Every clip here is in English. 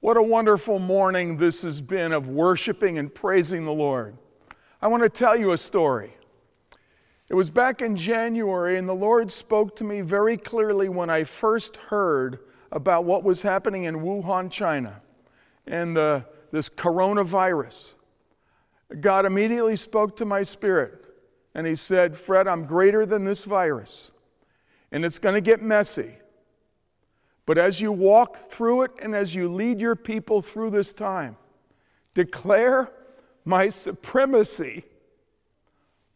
What a wonderful morning this has been of worshiping and praising the Lord. I want to tell you a story. It was back in January, and the Lord spoke to me very clearly when I first heard about what was happening in Wuhan, China, and the, this coronavirus. God immediately spoke to my spirit, and He said, Fred, I'm greater than this virus, and it's going to get messy. But as you walk through it and as you lead your people through this time, declare my supremacy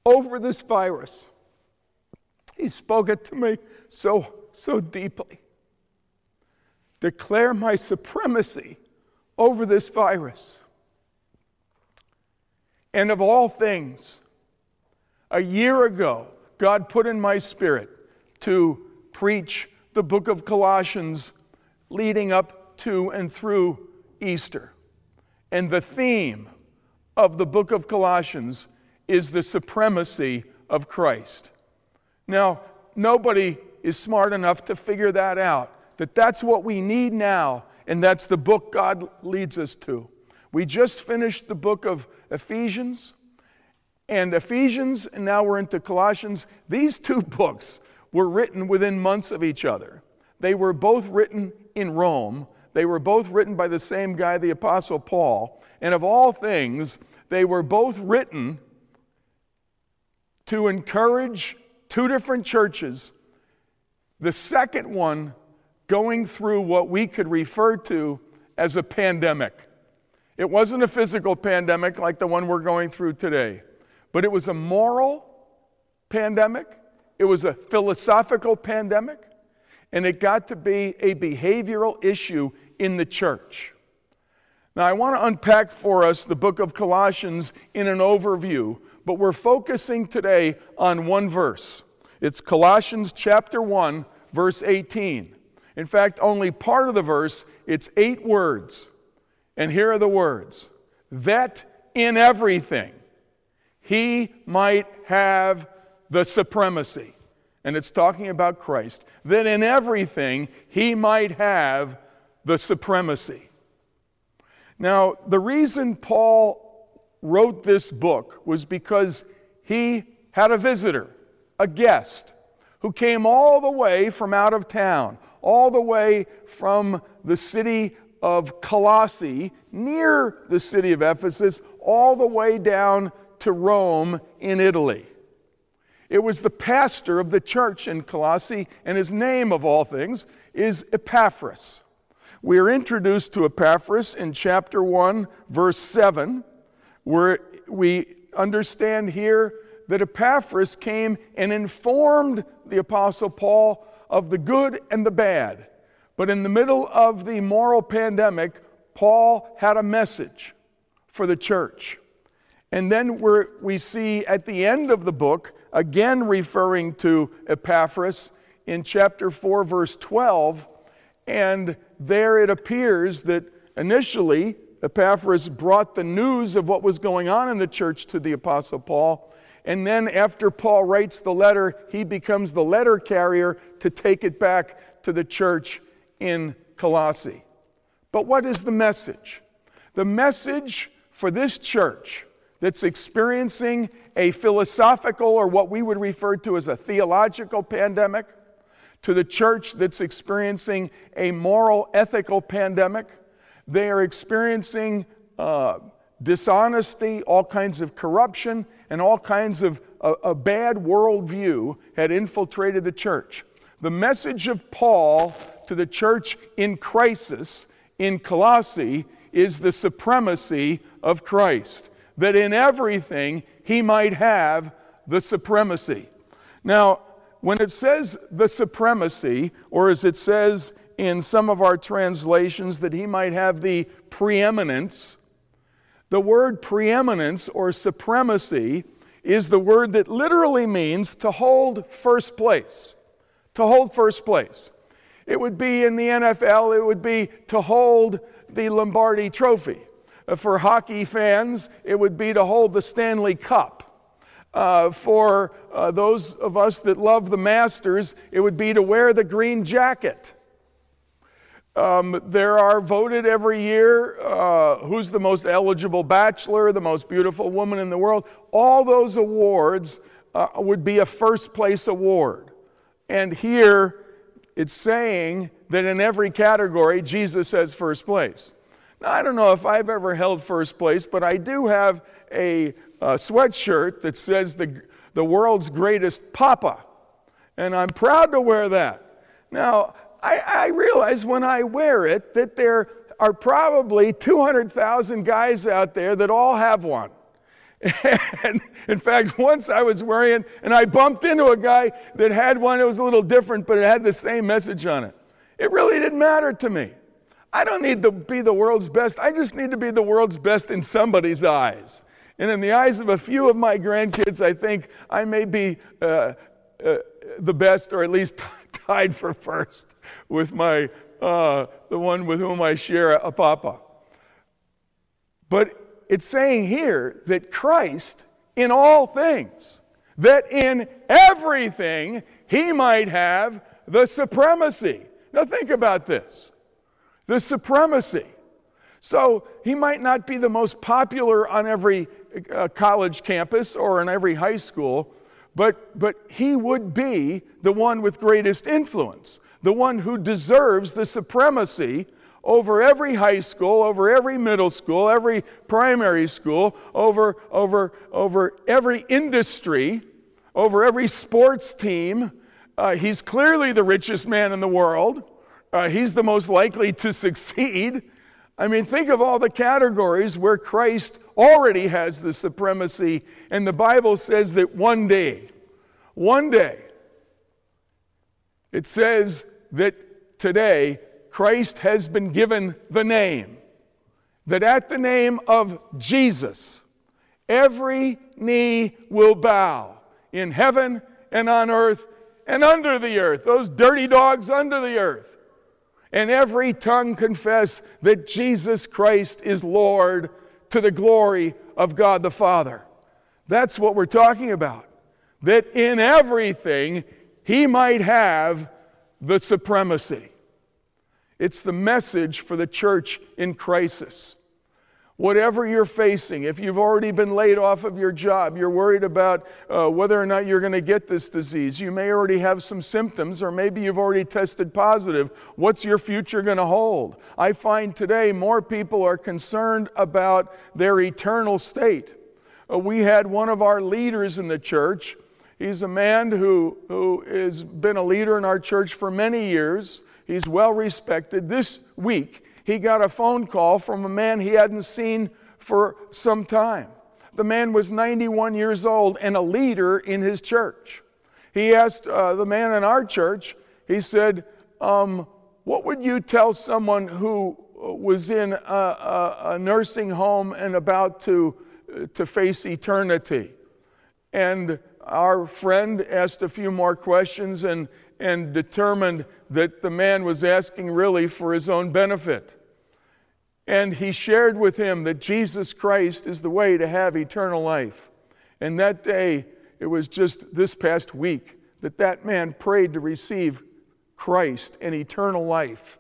over this virus. He spoke it to me so, so deeply. Declare my supremacy over this virus. And of all things, a year ago, God put in my spirit to preach the book of Colossians leading up to and through Easter. And the theme of the book of Colossians is the supremacy of Christ. Now, nobody is smart enough to figure that out, that that's what we need now, and that's the book God leads us to. We just finished the book of Ephesians, and Ephesians, and now we're into Colossians. These two books were written within months of each other. They were both written in Rome. They were both written by the same guy, the Apostle Paul. And of all things, they were both written to encourage two different churches. The second one going through what we could refer to as a pandemic. It wasn't a physical pandemic like the one we're going through today, but it was a moral pandemic it was a philosophical pandemic, and it got to be a behavioral issue in the church. Now, I want to unpack for us the book of Colossians in an overview, but we're focusing today on one verse. It's Colossians chapter 1, verse 18. In fact, only part of the verse, it's eight words. And here are the words that in everything he might have the supremacy. And it's talking about Christ, that in everything he might have the supremacy. Now, the reason Paul wrote this book was because he had a visitor, a guest, who came all the way from out of town, all the way from the city of Colossae, near the city of Ephesus, all the way down to Rome in Italy. It was the pastor of the church in Colossae, and his name, of all things, is Epaphras. We are introduced to Epaphras in chapter 1, verse 7, where we understand here that Epaphras came and informed the Apostle Paul of the good and the bad. But in the middle of the moral pandemic, Paul had a message for the church. And then we see at the end of the book again referring to Epaphras in chapter 4, verse 12. And there it appears that initially Epaphras brought the news of what was going on in the church to the Apostle Paul. And then, after Paul writes the letter, he becomes the letter carrier to take it back to the church in Colossae. But what is the message? The message for this church that's experiencing a philosophical or what we would refer to as a theological pandemic, to the church that's experiencing a moral, ethical pandemic. They are experiencing uh, dishonesty, all kinds of corruption, and all kinds of a, a bad worldview had infiltrated the church. The message of Paul to the church in crisis in Colossae is the supremacy of Christ that in everything he might have the supremacy. Now, when it says the supremacy, or as it says in some of our translations, that he might have the preeminence, the word preeminence or supremacy is the word that literally means to hold first place. To hold first place. It would be in the NFL, it would be to hold the Lombardi trophy. Uh, for hockey fans, it would be to hold the Stanley Cup. Uh, for uh, those of us that love the Masters, it would be to wear the green jacket. Um, there are voted every year uh, who's the most eligible bachelor, the most beautiful woman in the world. All those awards uh, would be a first place award. And here it's saying that in every category, Jesus has first place. Now, I don't know if I've ever held first place, but I do have a, a sweatshirt that says the, the world's greatest papa. And I'm proud to wear that. Now, I, I realize when I wear it that there are probably 200,000 guys out there that all have one. And in fact, once I was wearing it and I bumped into a guy that had one. It was a little different, but it had the same message on it. It really didn't matter to me. I don't need to be the world's best. I just need to be the world's best in somebody's eyes. And in the eyes of a few of my grandkids, I think I may be uh, uh, the best, or at least tied for first with my uh, the one with whom I share a papa. But it's saying here that Christ, in all things, that in everything he might have the supremacy. Now think about this the supremacy. So he might not be the most popular on every uh, college campus or in every high school, but, but he would be the one with greatest influence, the one who deserves the supremacy over every high school, over every middle school, every primary school, over, over, over every industry, over every sports team. Uh, he's clearly the richest man in the world. Uh, he's the most likely to succeed. I mean, think of all the categories where Christ already has the supremacy, and the Bible says that one day, one day, it says that today Christ has been given the name, that at the name of Jesus, every knee will bow in heaven and on earth and under the earth, those dirty dogs under the earth and every tongue confess that Jesus Christ is Lord to the glory of God the Father. That's what we're talking about. That in everything he might have the supremacy. It's the message for the church in crisis. Whatever you're facing, if you've already been laid off of your job, you're worried about uh, whether or not you're going to get this disease, you may already have some symptoms, or maybe you've already tested positive. What's your future going to hold? I find today more people are concerned about their eternal state. Uh, we had one of our leaders in the church. He's a man who, who has been a leader in our church for many years. He's well respected. This week, he got a phone call from a man he hadn't seen for some time. The man was 91 years old and a leader in his church. He asked uh, the man in our church, he said, um, What would you tell someone who was in a, a, a nursing home and about to, uh, to face eternity? And our friend asked a few more questions and, and determined that the man was asking really for his own benefit. And he shared with him that Jesus Christ is the way to have eternal life. And that day, it was just this past week, that that man prayed to receive Christ and eternal life.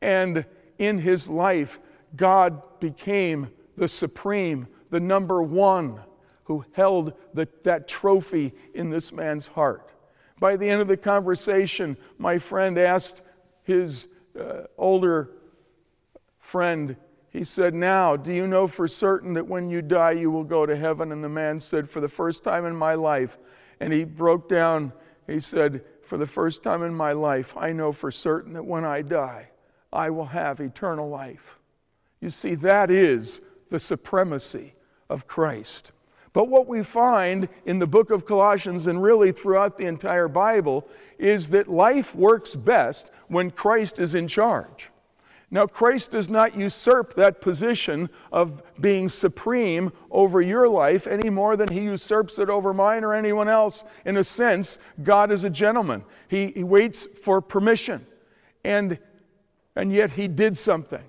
And in his life, God became the supreme, the number one who held the, that trophy in this man's heart. By the end of the conversation, my friend asked his uh, older friend, he said, Now, do you know for certain that when you die, you will go to heaven? And the man said, For the first time in my life, and he broke down, he said, For the first time in my life, I know for certain that when I die, I will have eternal life. You see, that is the supremacy of Christ. But what we find in the book of Colossians and really throughout the entire Bible is that life works best when Christ is in charge. Now, Christ does not usurp that position of being supreme over your life any more than he usurps it over mine or anyone else. In a sense, God is a gentleman. He, he waits for permission. And, and yet, he did something.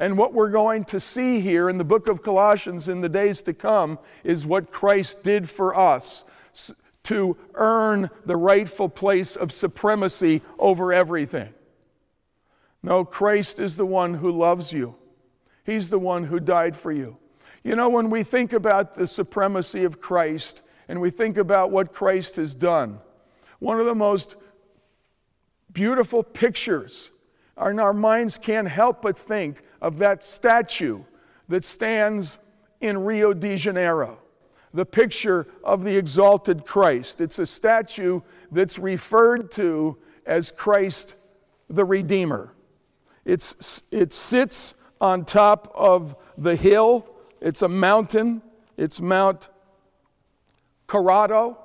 And what we're going to see here in the book of Colossians in the days to come is what Christ did for us to earn the rightful place of supremacy over everything. No, Christ is the one who loves you. He's the one who died for you. You know, when we think about the supremacy of Christ and we think about what Christ has done, one of the most beautiful pictures, and our minds can't help but think of that statue that stands in Rio de Janeiro, the picture of the exalted Christ. It's a statue that's referred to as Christ the Redeemer. It's, it sits on top of the hill. It's a mountain. It's Mount Corcovado.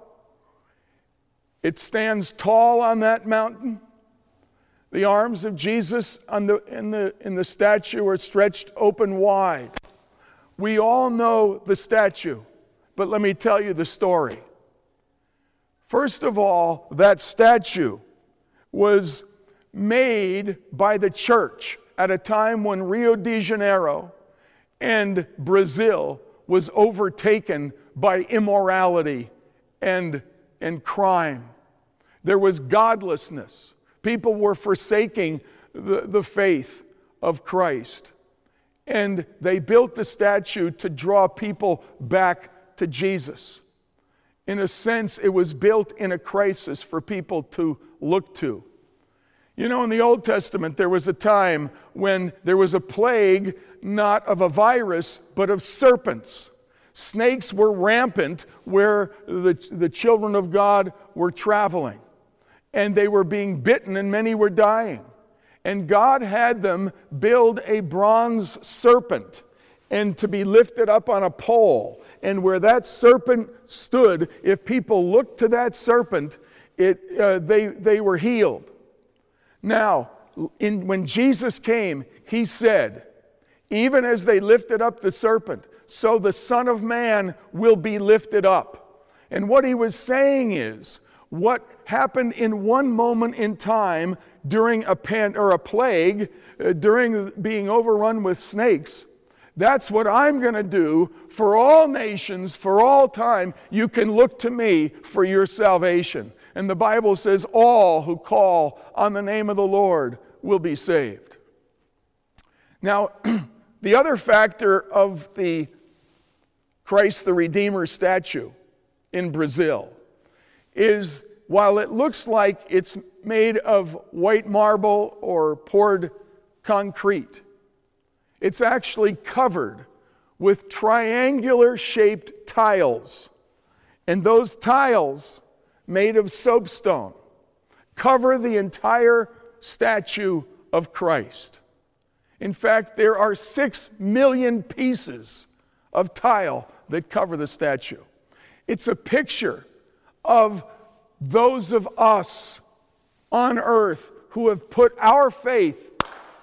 It stands tall on that mountain. The arms of Jesus the, in, the, in the statue are stretched open wide. We all know the statue, but let me tell you the story. First of all, that statue was made by the church at a time when Rio de Janeiro and Brazil was overtaken by immorality and, and crime. There was godlessness. People were forsaking the, the faith of Christ. And they built the statue to draw people back to Jesus. In a sense, it was built in a crisis for people to look to. You know, in the Old Testament, there was a time when there was a plague not of a virus, but of serpents. Snakes were rampant where the, the children of God were traveling, and they were being bitten, and many were dying. And God had them build a bronze serpent and to be lifted up on a pole. And where that serpent stood, if people looked to that serpent, it, uh, they, they were healed. Now, in, when Jesus came, he said, Even as they lifted up the serpent, so the Son of Man will be lifted up. And what he was saying is, what happened in one moment in time during a pan or a plague, uh, during being overrun with snakes, that's what I'm going to do for all nations, for all time. You can look to me for your salvation. And the Bible says, all who call on the name of the Lord will be saved. Now, the other factor of the Christ the Redeemer statue in Brazil is while it looks like it's made of white marble or poured concrete, it's actually covered with triangular shaped tiles. And those tiles, made of soapstone, cover the entire statue of Christ. In fact, there are six million pieces of tile that cover the statue. It's a picture of those of us on earth who have put our faith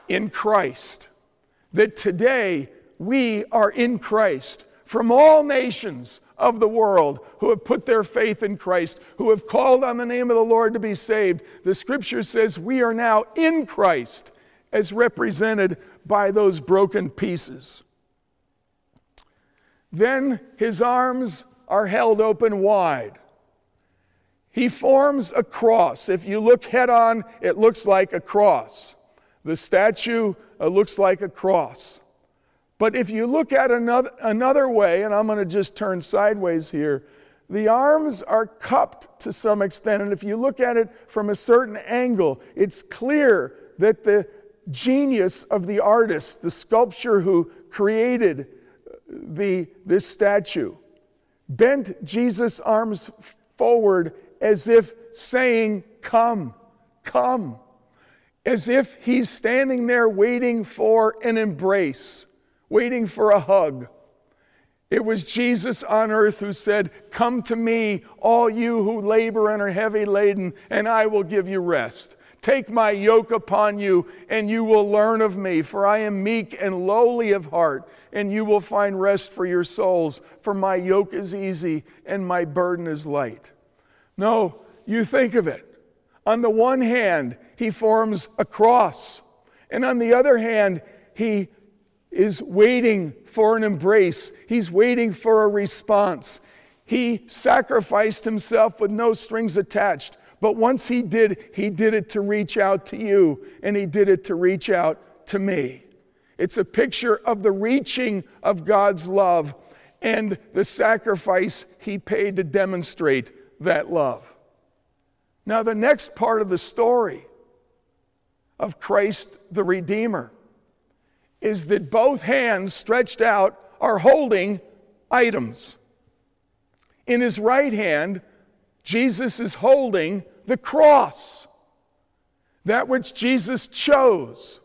in Christ that today we are in Christ from all nations of the world who have put their faith in Christ, who have called on the name of the Lord to be saved. The scripture says we are now in Christ as represented by those broken pieces. Then his arms are held open wide. He forms a cross. If you look head on, it looks like a cross. The statue uh, looks like a cross. But if you look at another, another way, and I'm going to just turn sideways here, the arms are cupped to some extent. And if you look at it from a certain angle, it's clear that the genius of the artist, the sculptor who created the, this statue, bent Jesus' arms forward as if saying, Come, come as if he's standing there waiting for an embrace, waiting for a hug. It was Jesus on earth who said, Come to me, all you who labor and are heavy laden, and I will give you rest. Take my yoke upon you, and you will learn of me, for I am meek and lowly of heart, and you will find rest for your souls, for my yoke is easy and my burden is light. No, you think of it. On the one hand, he forms a cross. And on the other hand, he is waiting for an embrace, he's waiting for a response. He sacrificed himself with no strings attached, But once he did, he did it to reach out to you, and he did it to reach out to me. It's a picture of the reaching of God's love and the sacrifice he paid to demonstrate that love. Now, the next part of the story of Christ the Redeemer is that both hands stretched out are holding items. In his right hand, Jesus is holding the cross, that which Jesus chose.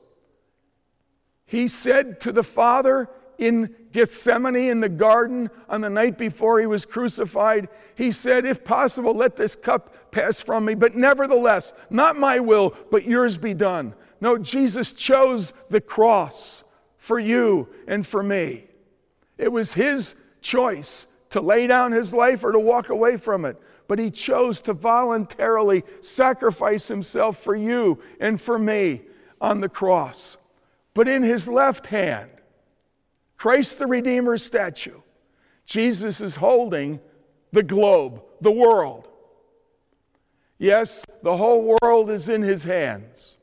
He said to the Father in Gethsemane in the garden on the night before he was crucified, He said, If possible, let this cup pass from me, but nevertheless, not my will, but yours be done. No, Jesus chose the cross for you and for me. It was his choice to lay down his life or to walk away from it. But he chose to voluntarily sacrifice himself for you and for me on the cross. But in his left hand, Christ the Redeemer statue, Jesus is holding the globe, the world. Yes, the whole world is in his hands.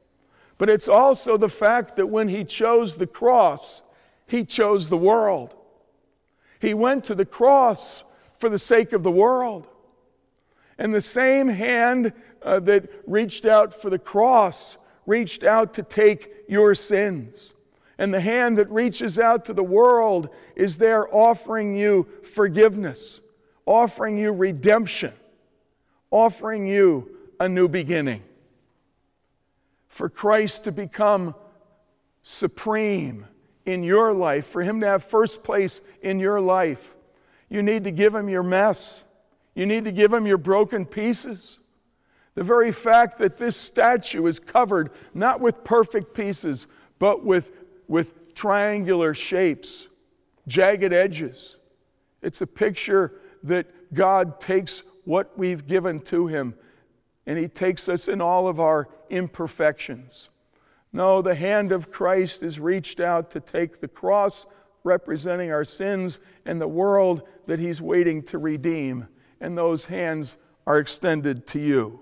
But it's also the fact that when he chose the cross, he chose the world. He went to the cross for the sake of the world. And the same hand uh, that reached out for the cross reached out to take your sins. And the hand that reaches out to the world is there offering you forgiveness, offering you redemption, offering you a new beginning. For Christ to become supreme in your life, for Him to have first place in your life, you need to give Him your mess. You need to give Him your broken pieces. The very fact that this statue is covered not with perfect pieces, but with, with triangular shapes, jagged edges. It's a picture that God takes what we've given to Him and He takes us in all of our imperfections. No, the hand of Christ is reached out to take the cross representing our sins and the world that He's waiting to redeem, and those hands are extended to you.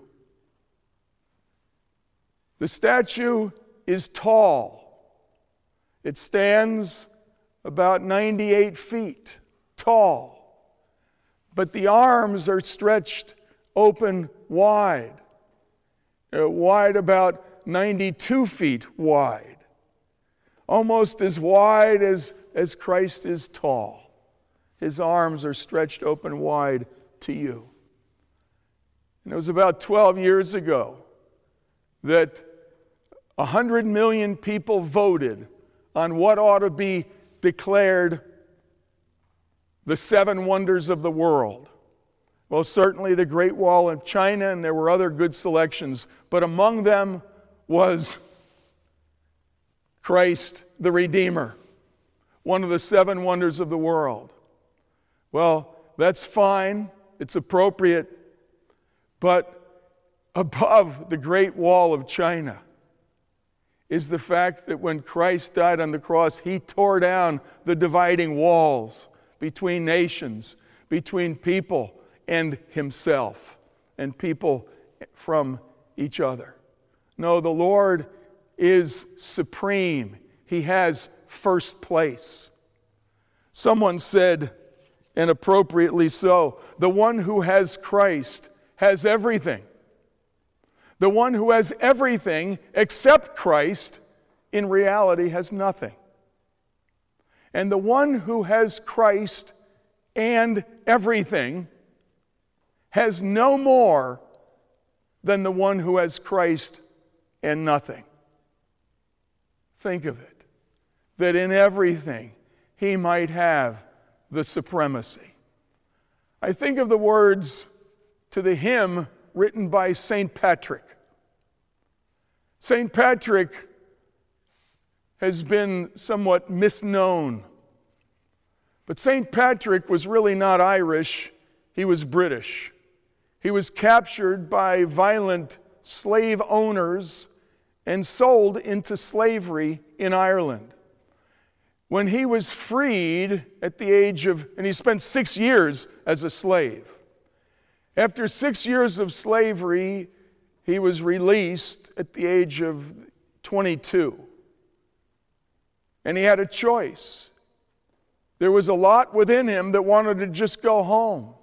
The statue is tall, it stands about 98 feet tall, but the arms are stretched open wide, uh, wide about 92 feet wide, almost as wide as, as Christ is tall. His arms are stretched open wide to you. And it was about 12 years ago that 100 million people voted on what ought to be declared the seven wonders of the world. Well, certainly the Great Wall of China, and there were other good selections, but among them was Christ the Redeemer, one of the seven wonders of the world. Well, that's fine, it's appropriate, but above the Great Wall of China is the fact that when Christ died on the cross, he tore down the dividing walls between nations, between people and himself, and people from each other. No, the Lord is supreme, He has first place. Someone said, and appropriately so, the one who has Christ has everything. The one who has everything except Christ in reality has nothing. And the one who has Christ and everything has no more than the one who has Christ and nothing. Think of it that in everything he might have the supremacy. I think of the words to the hymn written by St. Patrick. St. Patrick has been somewhat misknown, but St. Patrick was really not Irish, he was British. He was captured by violent slave owners and sold into slavery in Ireland. When he was freed at the age of, and he spent six years as a slave. After six years of slavery, he was released at the age of 22. And he had a choice. There was a lot within him that wanted to just go home.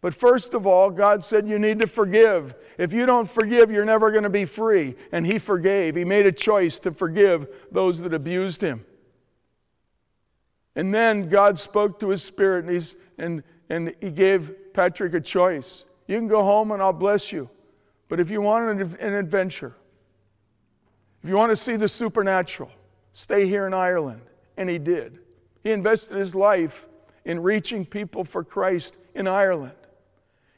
But first of all, God said, You need to forgive. If you don't forgive, you're never going to be free. And he forgave. He made a choice to forgive those that abused him. And then God spoke to his spirit and, and, and he gave Patrick a choice. You can go home and I'll bless you. But if you want an, an adventure, if you want to see the supernatural, stay here in Ireland. And he did. He invested his life in reaching people for Christ in Ireland.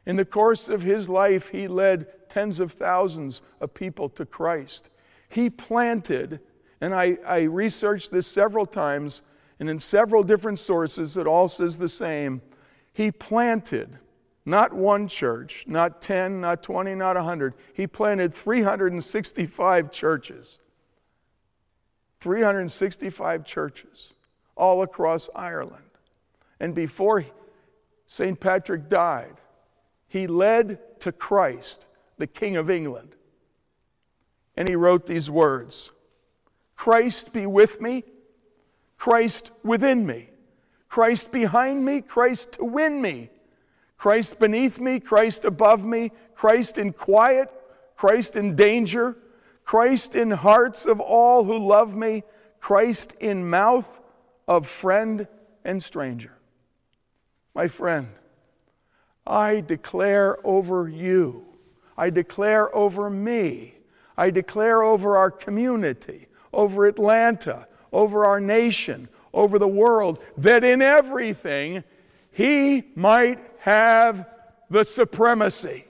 In the course of his life, he led tens of thousands of people to Christ. He planted, and I, I researched this several times, and in several different sources, it all says the same. He planted not one church, not 10, not 20, not 100. He planted 365 churches. 365 churches all across Ireland. And before St. Patrick died, he led to Christ, the King of England. And he wrote these words Christ be with me, Christ within me, Christ behind me, Christ to win me, Christ beneath me, Christ above me, Christ in quiet, Christ in danger, Christ in hearts of all who love me, Christ in mouth of friend and stranger. My friend, I declare over you, I declare over me, I declare over our community, over Atlanta, over our nation, over the world, that in everything he might have the supremacy.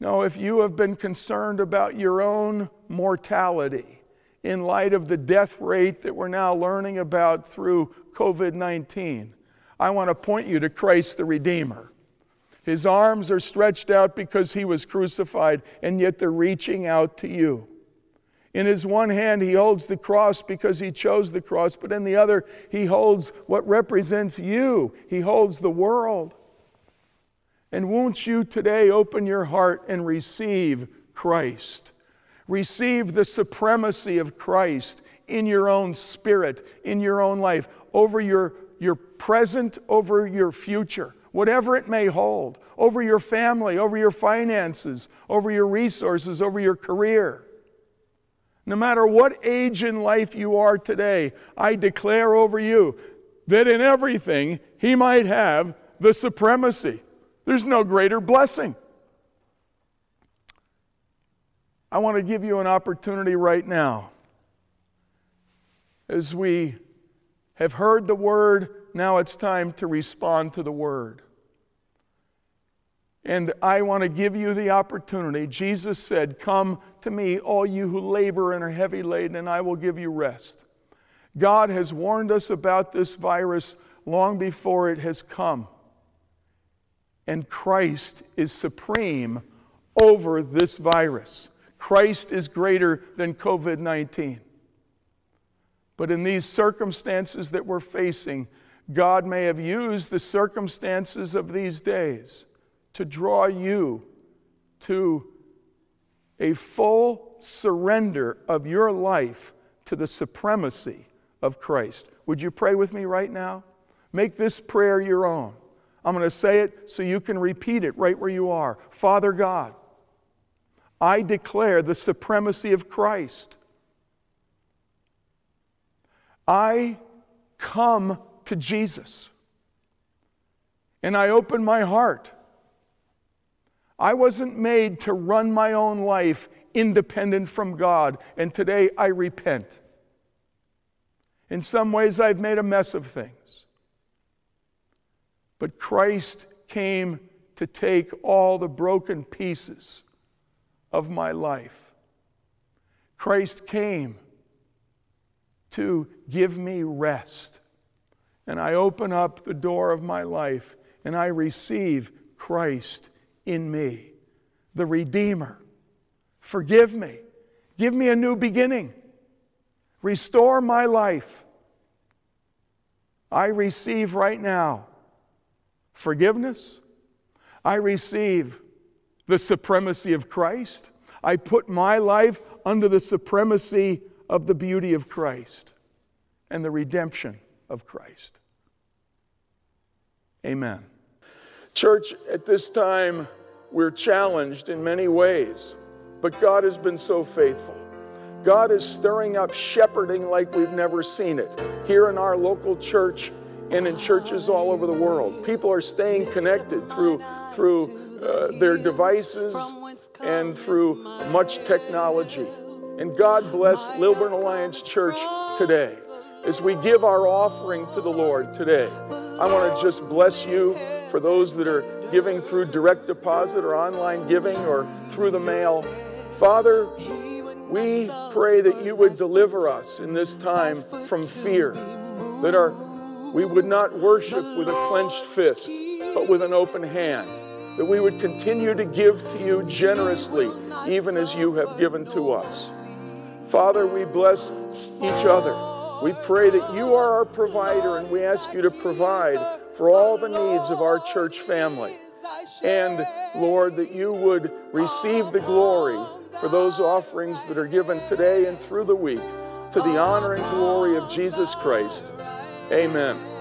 Now, if you have been concerned about your own mortality in light of the death rate that we're now learning about through COVID 19, I want to point you to Christ the Redeemer. His arms are stretched out because he was crucified, and yet they're reaching out to you. In his one hand, he holds the cross because he chose the cross, but in the other, he holds what represents you. He holds the world. And won't you today open your heart and receive Christ? Receive the supremacy of Christ in your own spirit, in your own life, over your your present over your future, whatever it may hold, over your family, over your finances, over your resources, over your career. No matter what age in life you are today, I declare over you that in everything He might have the supremacy. There's no greater blessing. I want to give you an opportunity right now as we have heard the word, now it's time to respond to the word. And I want to give you the opportunity. Jesus said, Come to me, all you who labor and are heavy laden, and I will give you rest. God has warned us about this virus long before it has come. And Christ is supreme over this virus. Christ is greater than COVID 19. But in these circumstances that we're facing, God may have used the circumstances of these days to draw you to a full surrender of your life to the supremacy of Christ. Would you pray with me right now? Make this prayer your own. I'm going to say it so you can repeat it right where you are. Father God, I declare the supremacy of Christ I come to Jesus and I open my heart. I wasn't made to run my own life independent from God, and today I repent. In some ways, I've made a mess of things. But Christ came to take all the broken pieces of my life. Christ came to give me rest. And I open up the door of my life and I receive Christ in me, the Redeemer. Forgive me. Give me a new beginning. Restore my life. I receive right now forgiveness. I receive the supremacy of Christ. I put my life under the supremacy of the beauty of Christ and the redemption of Christ. Amen. Church, at this time, we're challenged in many ways, but God has been so faithful. God is stirring up shepherding like we've never seen it here in our local church and in churches all over the world. People are staying connected through, through uh, their devices and through much technology. And God bless Lilburn Alliance Church today as we give our offering to the Lord today. I want to just bless you for those that are giving through direct deposit or online giving or through the mail. Father, we pray that you would deliver us in this time from fear, that our, we would not worship with a clenched fist, but with an open hand, that we would continue to give to you generously, even as you have given to us. Father, we bless each other. We pray that you are our provider, and we ask you to provide for all the needs of our church family. And Lord, that you would receive the glory for those offerings that are given today and through the week to the honor and glory of Jesus Christ. Amen.